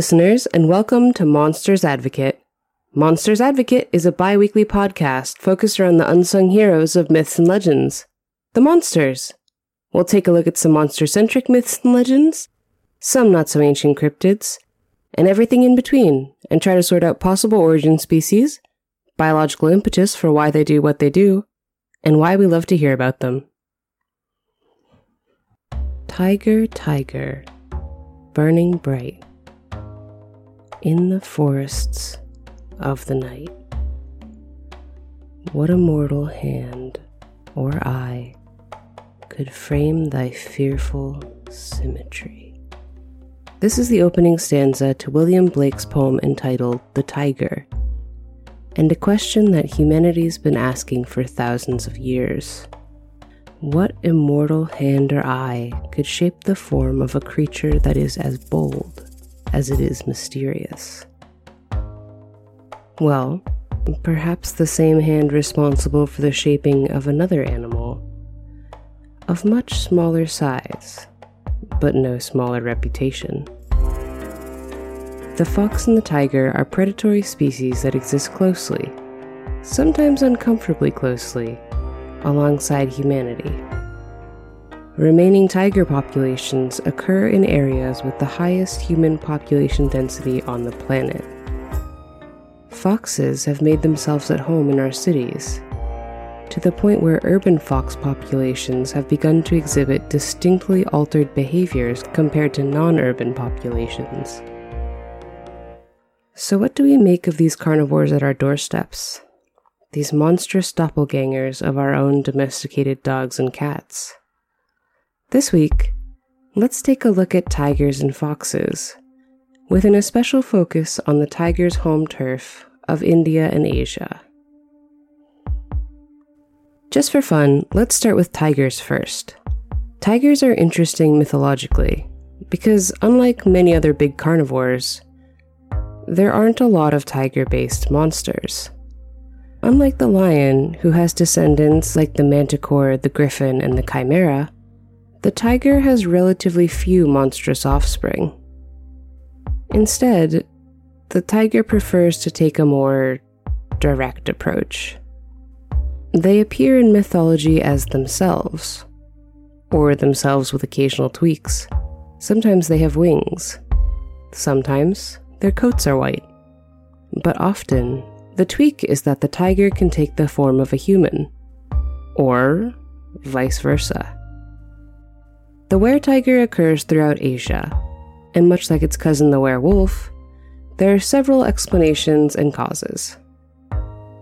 Listeners, and welcome to Monsters Advocate. Monsters Advocate is a bi weekly podcast focused around the unsung heroes of myths and legends the monsters. We'll take a look at some monster centric myths and legends, some not so ancient cryptids, and everything in between, and try to sort out possible origin species, biological impetus for why they do what they do, and why we love to hear about them. Tiger, tiger, burning bright in the forests of the night. What a mortal hand or eye could frame thy fearful symmetry. This is the opening stanza to William Blake's poem entitled The Tiger, and a question that humanity's been asking for thousands of years. What immortal hand or eye could shape the form of a creature that is as bold as it is mysterious? Well, perhaps the same hand responsible for the shaping of another animal, of much smaller size, but no smaller reputation. The fox and the tiger are predatory species that exist closely, sometimes uncomfortably closely, alongside humanity. Remaining tiger populations occur in areas with the highest human population density on the planet. Foxes have made themselves at home in our cities, to the point where urban fox populations have begun to exhibit distinctly altered behaviors compared to non urban populations. So, what do we make of these carnivores at our doorsteps? These monstrous doppelgangers of our own domesticated dogs and cats. This week, let's take a look at tigers and foxes, with an especial focus on the tiger's home turf of India and Asia. Just for fun, let's start with tigers first. Tigers are interesting mythologically because, unlike many other big carnivores, there aren't a lot of tiger based monsters. Unlike the lion, who has descendants like the manticore, the griffin, and the chimera, the tiger has relatively few monstrous offspring. Instead, the tiger prefers to take a more direct approach. They appear in mythology as themselves, or themselves with occasional tweaks. Sometimes they have wings. Sometimes their coats are white. But often, the tweak is that the tiger can take the form of a human, or vice versa. The were tiger occurs throughout Asia, and much like its cousin the werewolf, there are several explanations and causes.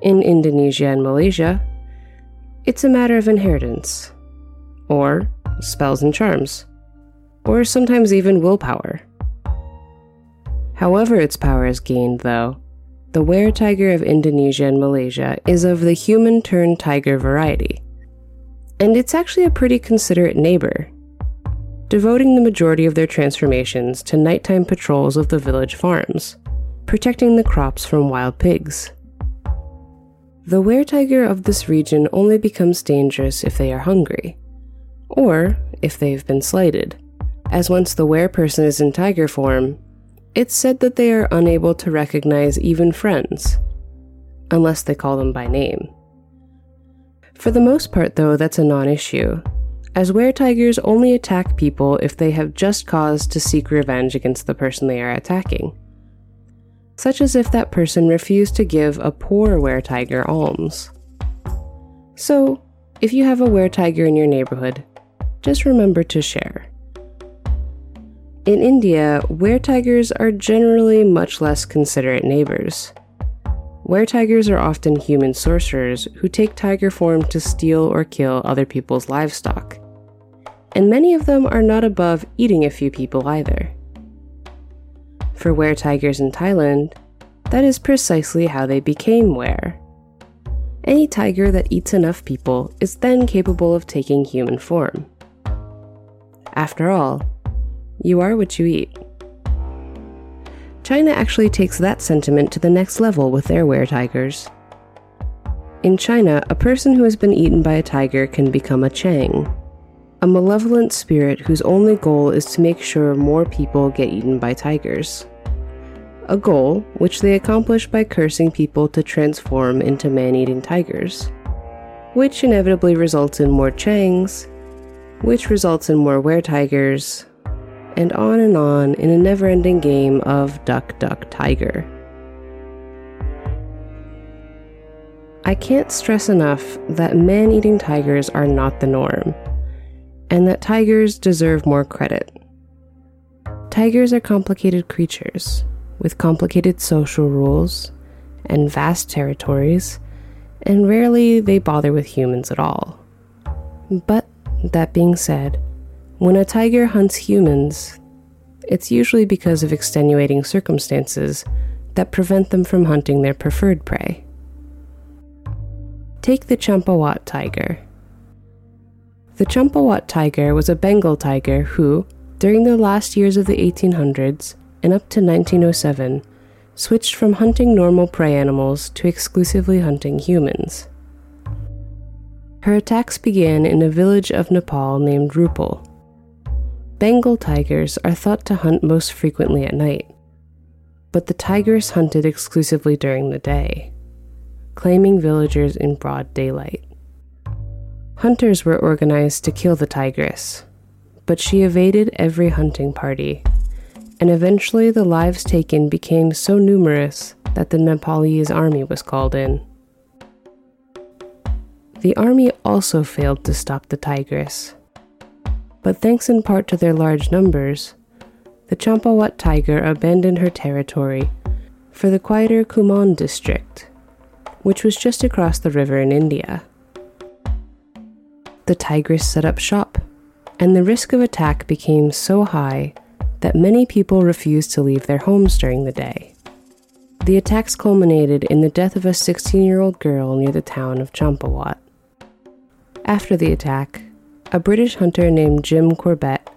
In Indonesia and Malaysia, it's a matter of inheritance, or spells and charms, or sometimes even willpower. However, its power is gained, though, the were tiger of Indonesia and Malaysia is of the human turned tiger variety. And it's actually a pretty considerate neighbor, devoting the majority of their transformations to nighttime patrols of the village farms, protecting the crops from wild pigs. The were tiger of this region only becomes dangerous if they are hungry, or if they've been slighted, as once the were person is in tiger form, it's said that they are unable to recognize even friends, unless they call them by name. For the most part, though, that's a non issue, as were tigers only attack people if they have just cause to seek revenge against the person they are attacking, such as if that person refused to give a poor were tiger alms. So, if you have a were tiger in your neighborhood, just remember to share. In India, were tigers are generally much less considerate neighbors. Were tigers are often human sorcerers who take tiger form to steal or kill other people's livestock. And many of them are not above eating a few people either. For were tigers in Thailand, that is precisely how they became were. Any tiger that eats enough people is then capable of taking human form. After all, you are what you eat. China actually takes that sentiment to the next level with their were tigers. In China, a person who has been eaten by a tiger can become a Chang, a malevolent spirit whose only goal is to make sure more people get eaten by tigers. a goal which they accomplish by cursing people to transform into man eating tigers, which inevitably results in more Changs, which results in more were tigers, and on and on in a never ending game of duck, duck, tiger. I can't stress enough that man eating tigers are not the norm, and that tigers deserve more credit. Tigers are complicated creatures with complicated social rules and vast territories, and rarely they bother with humans at all. But that being said, when a tiger hunts humans, it's usually because of extenuating circumstances that prevent them from hunting their preferred prey. Take the Champawat tiger. The Champawat tiger was a Bengal tiger who, during the last years of the 1800s and up to 1907, switched from hunting normal prey animals to exclusively hunting humans. Her attacks began in a village of Nepal named Rupal. Bengal tigers are thought to hunt most frequently at night, but the tigers hunted exclusively during the day, claiming villagers in broad daylight. Hunters were organized to kill the tigress, but she evaded every hunting party, and eventually the lives taken became so numerous that the Nepalese army was called in. The army also failed to stop the tigress but thanks in part to their large numbers, the Champawat tiger abandoned her territory for the quieter Kumaon district, which was just across the river in India. The tigress set up shop, and the risk of attack became so high that many people refused to leave their homes during the day. The attacks culminated in the death of a 16 year old girl near the town of Champawat. After the attack, a British hunter named Jim Corbett,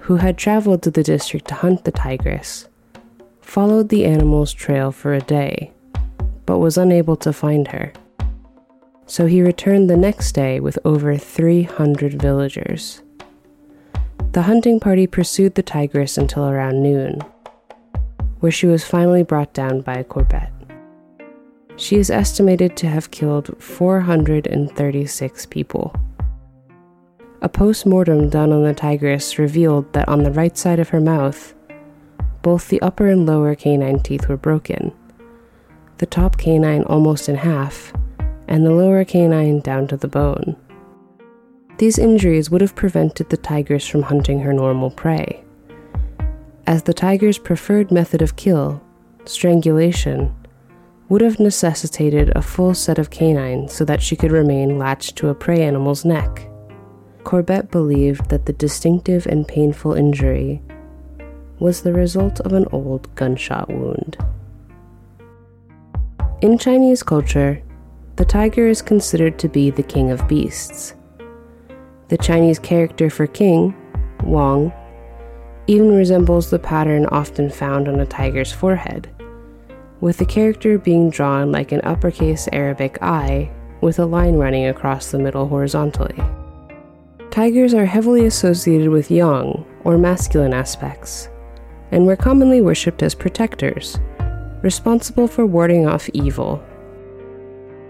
who had traveled to the district to hunt the tigress, followed the animal's trail for a day, but was unable to find her. So he returned the next day with over 300 villagers. The hunting party pursued the tigress until around noon, where she was finally brought down by a Corbett. She is estimated to have killed 436 people. A post mortem done on the tigress revealed that on the right side of her mouth, both the upper and lower canine teeth were broken, the top canine almost in half, and the lower canine down to the bone. These injuries would have prevented the tigress from hunting her normal prey. As the tiger's preferred method of kill, strangulation, would have necessitated a full set of canines so that she could remain latched to a prey animal's neck. Corbett believed that the distinctive and painful injury was the result of an old gunshot wound. In Chinese culture, the tiger is considered to be the king of beasts. The Chinese character for king, Wang, even resembles the pattern often found on a tiger's forehead, with the character being drawn like an uppercase Arabic I with a line running across the middle horizontally. Tigers are heavily associated with yang, or masculine aspects, and were commonly worshipped as protectors, responsible for warding off evil.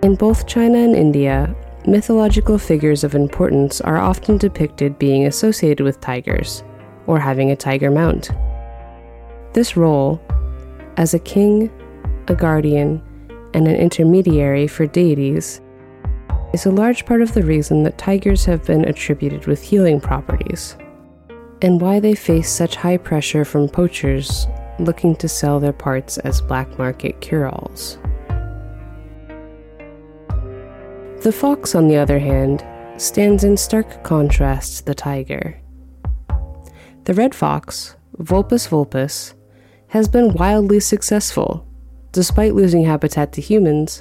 In both China and India, mythological figures of importance are often depicted being associated with tigers, or having a tiger mount. This role, as a king, a guardian, and an intermediary for deities, is a large part of the reason that tigers have been attributed with healing properties, and why they face such high pressure from poachers looking to sell their parts as black market cure alls. The fox, on the other hand, stands in stark contrast to the tiger. The red fox, Vulpes vulpes, has been wildly successful, despite losing habitat to humans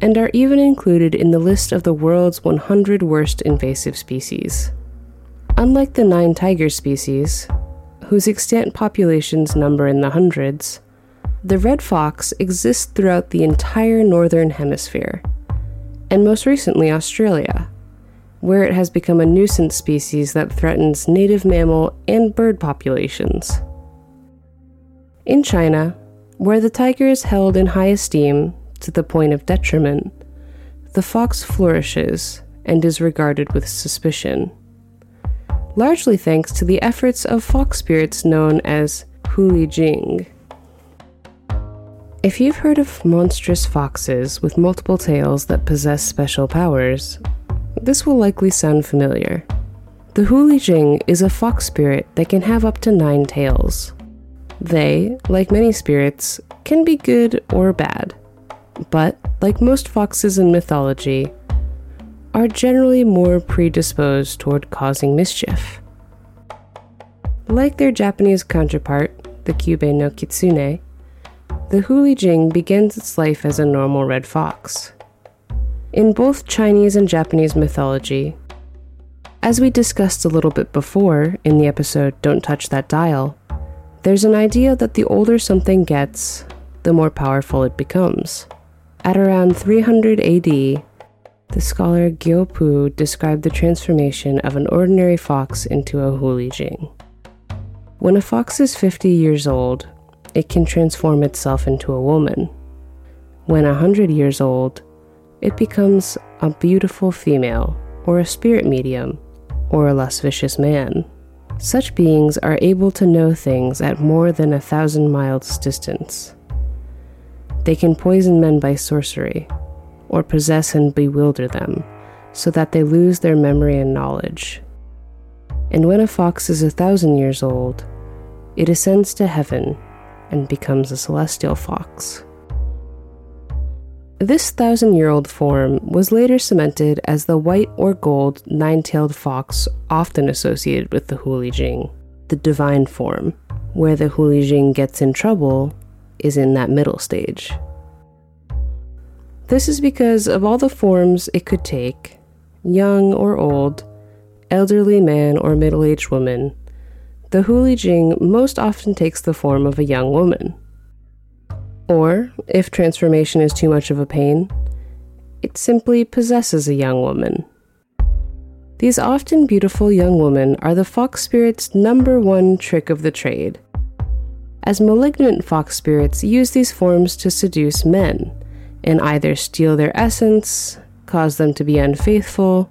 and are even included in the list of the world's 100 worst invasive species. Unlike the nine tiger species, whose extant populations number in the hundreds, the red fox exists throughout the entire northern hemisphere, and most recently Australia, where it has become a nuisance species that threatens native mammal and bird populations. In China, Where the tiger is held in high esteem to the point of detriment, the fox flourishes and is regarded with suspicion. Largely thanks to the efforts of fox spirits known as Huli Jing. If you've heard of monstrous foxes with multiple tails that possess special powers, this will likely sound familiar. The Huli Jing is a fox spirit that can have up to nine tails. They, like many spirits, can be good or bad, but, like most foxes in mythology, are generally more predisposed toward causing mischief. Like their Japanese counterpart, the Kyubi no Kitsune, the Huli Jing begins its life as a normal red fox. In both Chinese and Japanese mythology, as we discussed a little bit before in the episode Don't Touch That Dial, there's an idea that the older something gets, the more powerful it becomes. At around 300 AD, the scholar Gyo described the transformation of an ordinary fox into a Huli Jing. When a fox is 50 years old, it can transform itself into a woman. When a hundred years old, it becomes a beautiful female, or a spirit medium, or a less vicious man. Such beings are able to know things at more than a thousand miles distance. They can poison men by sorcery, or possess and bewilder them, so that they lose their memory and knowledge. And when a fox is a thousand years old, it ascends to heaven and becomes a celestial fox. This thousand year old form was later cemented as the white or gold nine tailed fox often associated with the Huli Jing, the divine form. Where the Huli Jing gets in trouble is in that middle stage. This is because of all the forms it could take young or old, elderly man or middle aged woman, the Huli Jing most often takes the form of a young woman. Or, if transformation is too much of a pain, it simply possesses a young woman. These often beautiful young women are the fox spirit's number one trick of the trade, as malignant fox spirits use these forms to seduce men and either steal their essence, cause them to be unfaithful,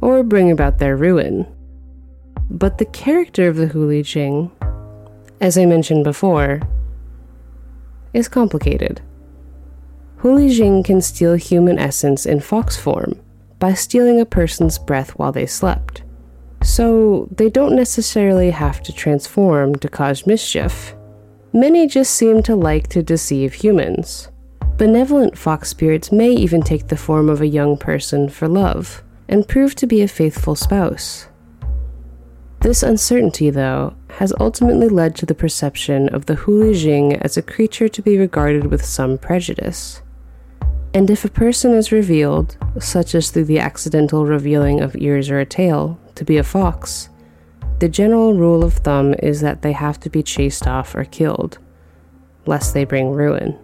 or bring about their ruin. But the character of the Huli Jing, as I mentioned before, is complicated. Huli Jing can steal human essence in fox form by stealing a person's breath while they slept. So they don't necessarily have to transform to cause mischief. Many just seem to like to deceive humans. Benevolent fox spirits may even take the form of a young person for love and prove to be a faithful spouse. This uncertainty, though, has ultimately led to the perception of the Huli Jing as a creature to be regarded with some prejudice. And if a person is revealed, such as through the accidental revealing of ears or a tail, to be a fox, the general rule of thumb is that they have to be chased off or killed, lest they bring ruin.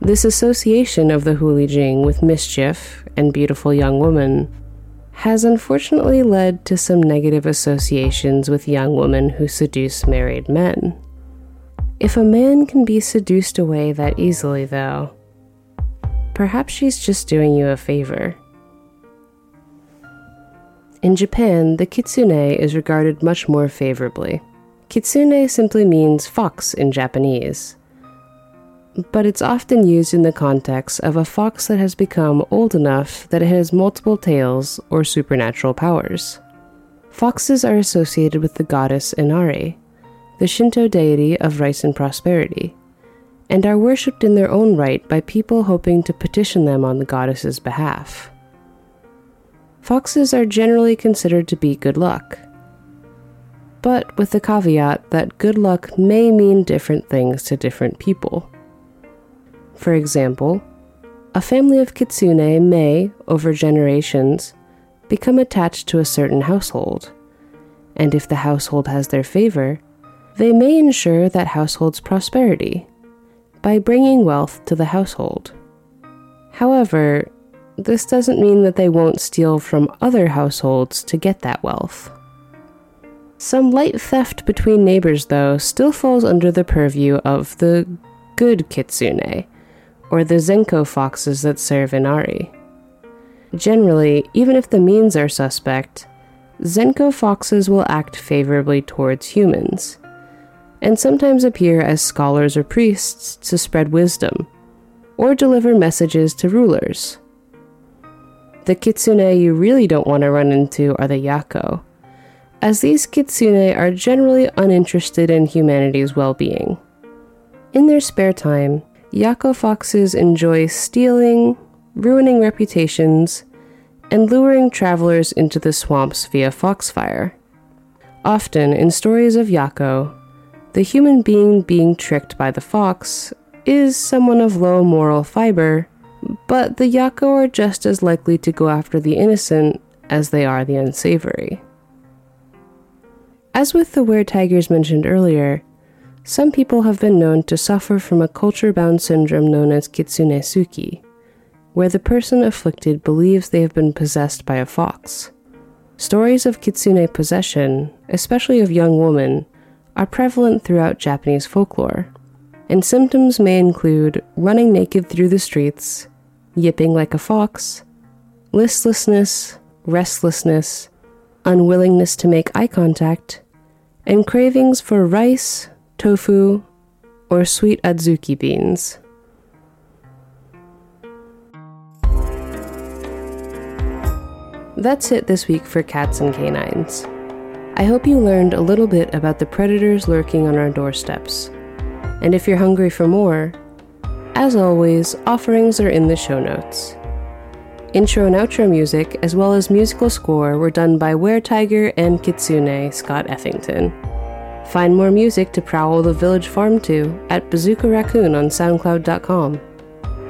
This association of the Huli Jing with mischief and beautiful young women has unfortunately led to some negative associations with young women who seduce married men. If a man can be seduced away that easily, though, perhaps she's just doing you a favor. In Japan, the kitsune is regarded much more favorably. Kitsune simply means fox in Japanese, but it's often used in the context of a fox that has become old enough that it has multiple tails or supernatural powers. Foxes are associated with the goddess Inari, the Shinto deity of rice and prosperity, and are worshipped in their own right by people hoping to petition them on the goddess's behalf. Foxes are generally considered to be good luck, but with the caveat that good luck may mean different things to different people. For example, a family of kitsune may, over generations, become attached to a certain household, and if the household has their favor, they may ensure that household's prosperity by bringing wealth to the household. However, this doesn't mean that they won't steal from other households to get that wealth. Some light theft between neighbors, though, still falls under the purview of the good kitsune, or the Zenko foxes that serve Inari. Generally, even if the means are suspect, Zenko foxes will act favorably towards humans, and sometimes appear as scholars or priests to spread wisdom, or deliver messages to rulers. The kitsune you really don't want to run into are the yako, as these kitsune are generally uninterested in humanity's well being. In their spare time, yako foxes enjoy stealing, ruining reputations, and luring travelers into the swamps via foxfire. Often, in stories of yako, the human being being tricked by the fox is someone of low moral fiber but the Yako are just as likely to go after the innocent as they are the unsavory. As with the were tigers mentioned earlier, some people have been known to suffer from a culture bound syndrome known as kitsunetsuki, where the person afflicted believes they have been possessed by a fox. Stories of kitsune possession, especially of young women, are prevalent throughout Japanese folklore, and symptoms may include running naked through the streets, yipping like a fox, listlessness, restlessness, unwillingness to make eye contact, and cravings for rice, tofu, or sweet adzuki beans. That's it this week for cats and canines. I hope you learned a little bit about the predators lurking on our doorsteps. And if you're hungry for more, as always, offerings are in the show notes. Intro and outro music, as well as musical score, were done by Were Tiger and Kitsune Scott Effington. Find more music to prowl the village farm to at Bazooka Raccoon on SoundCloud.com.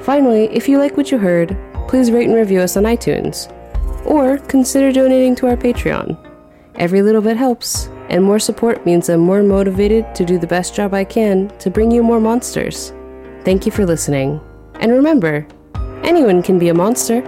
Finally, if you like what you heard, please rate and review us on iTunes, or consider donating to our Patreon. Every little bit helps, and more support means I'm more motivated to do the best job I can to bring you more monsters. Thank you for listening. And remember, anyone can be a monster.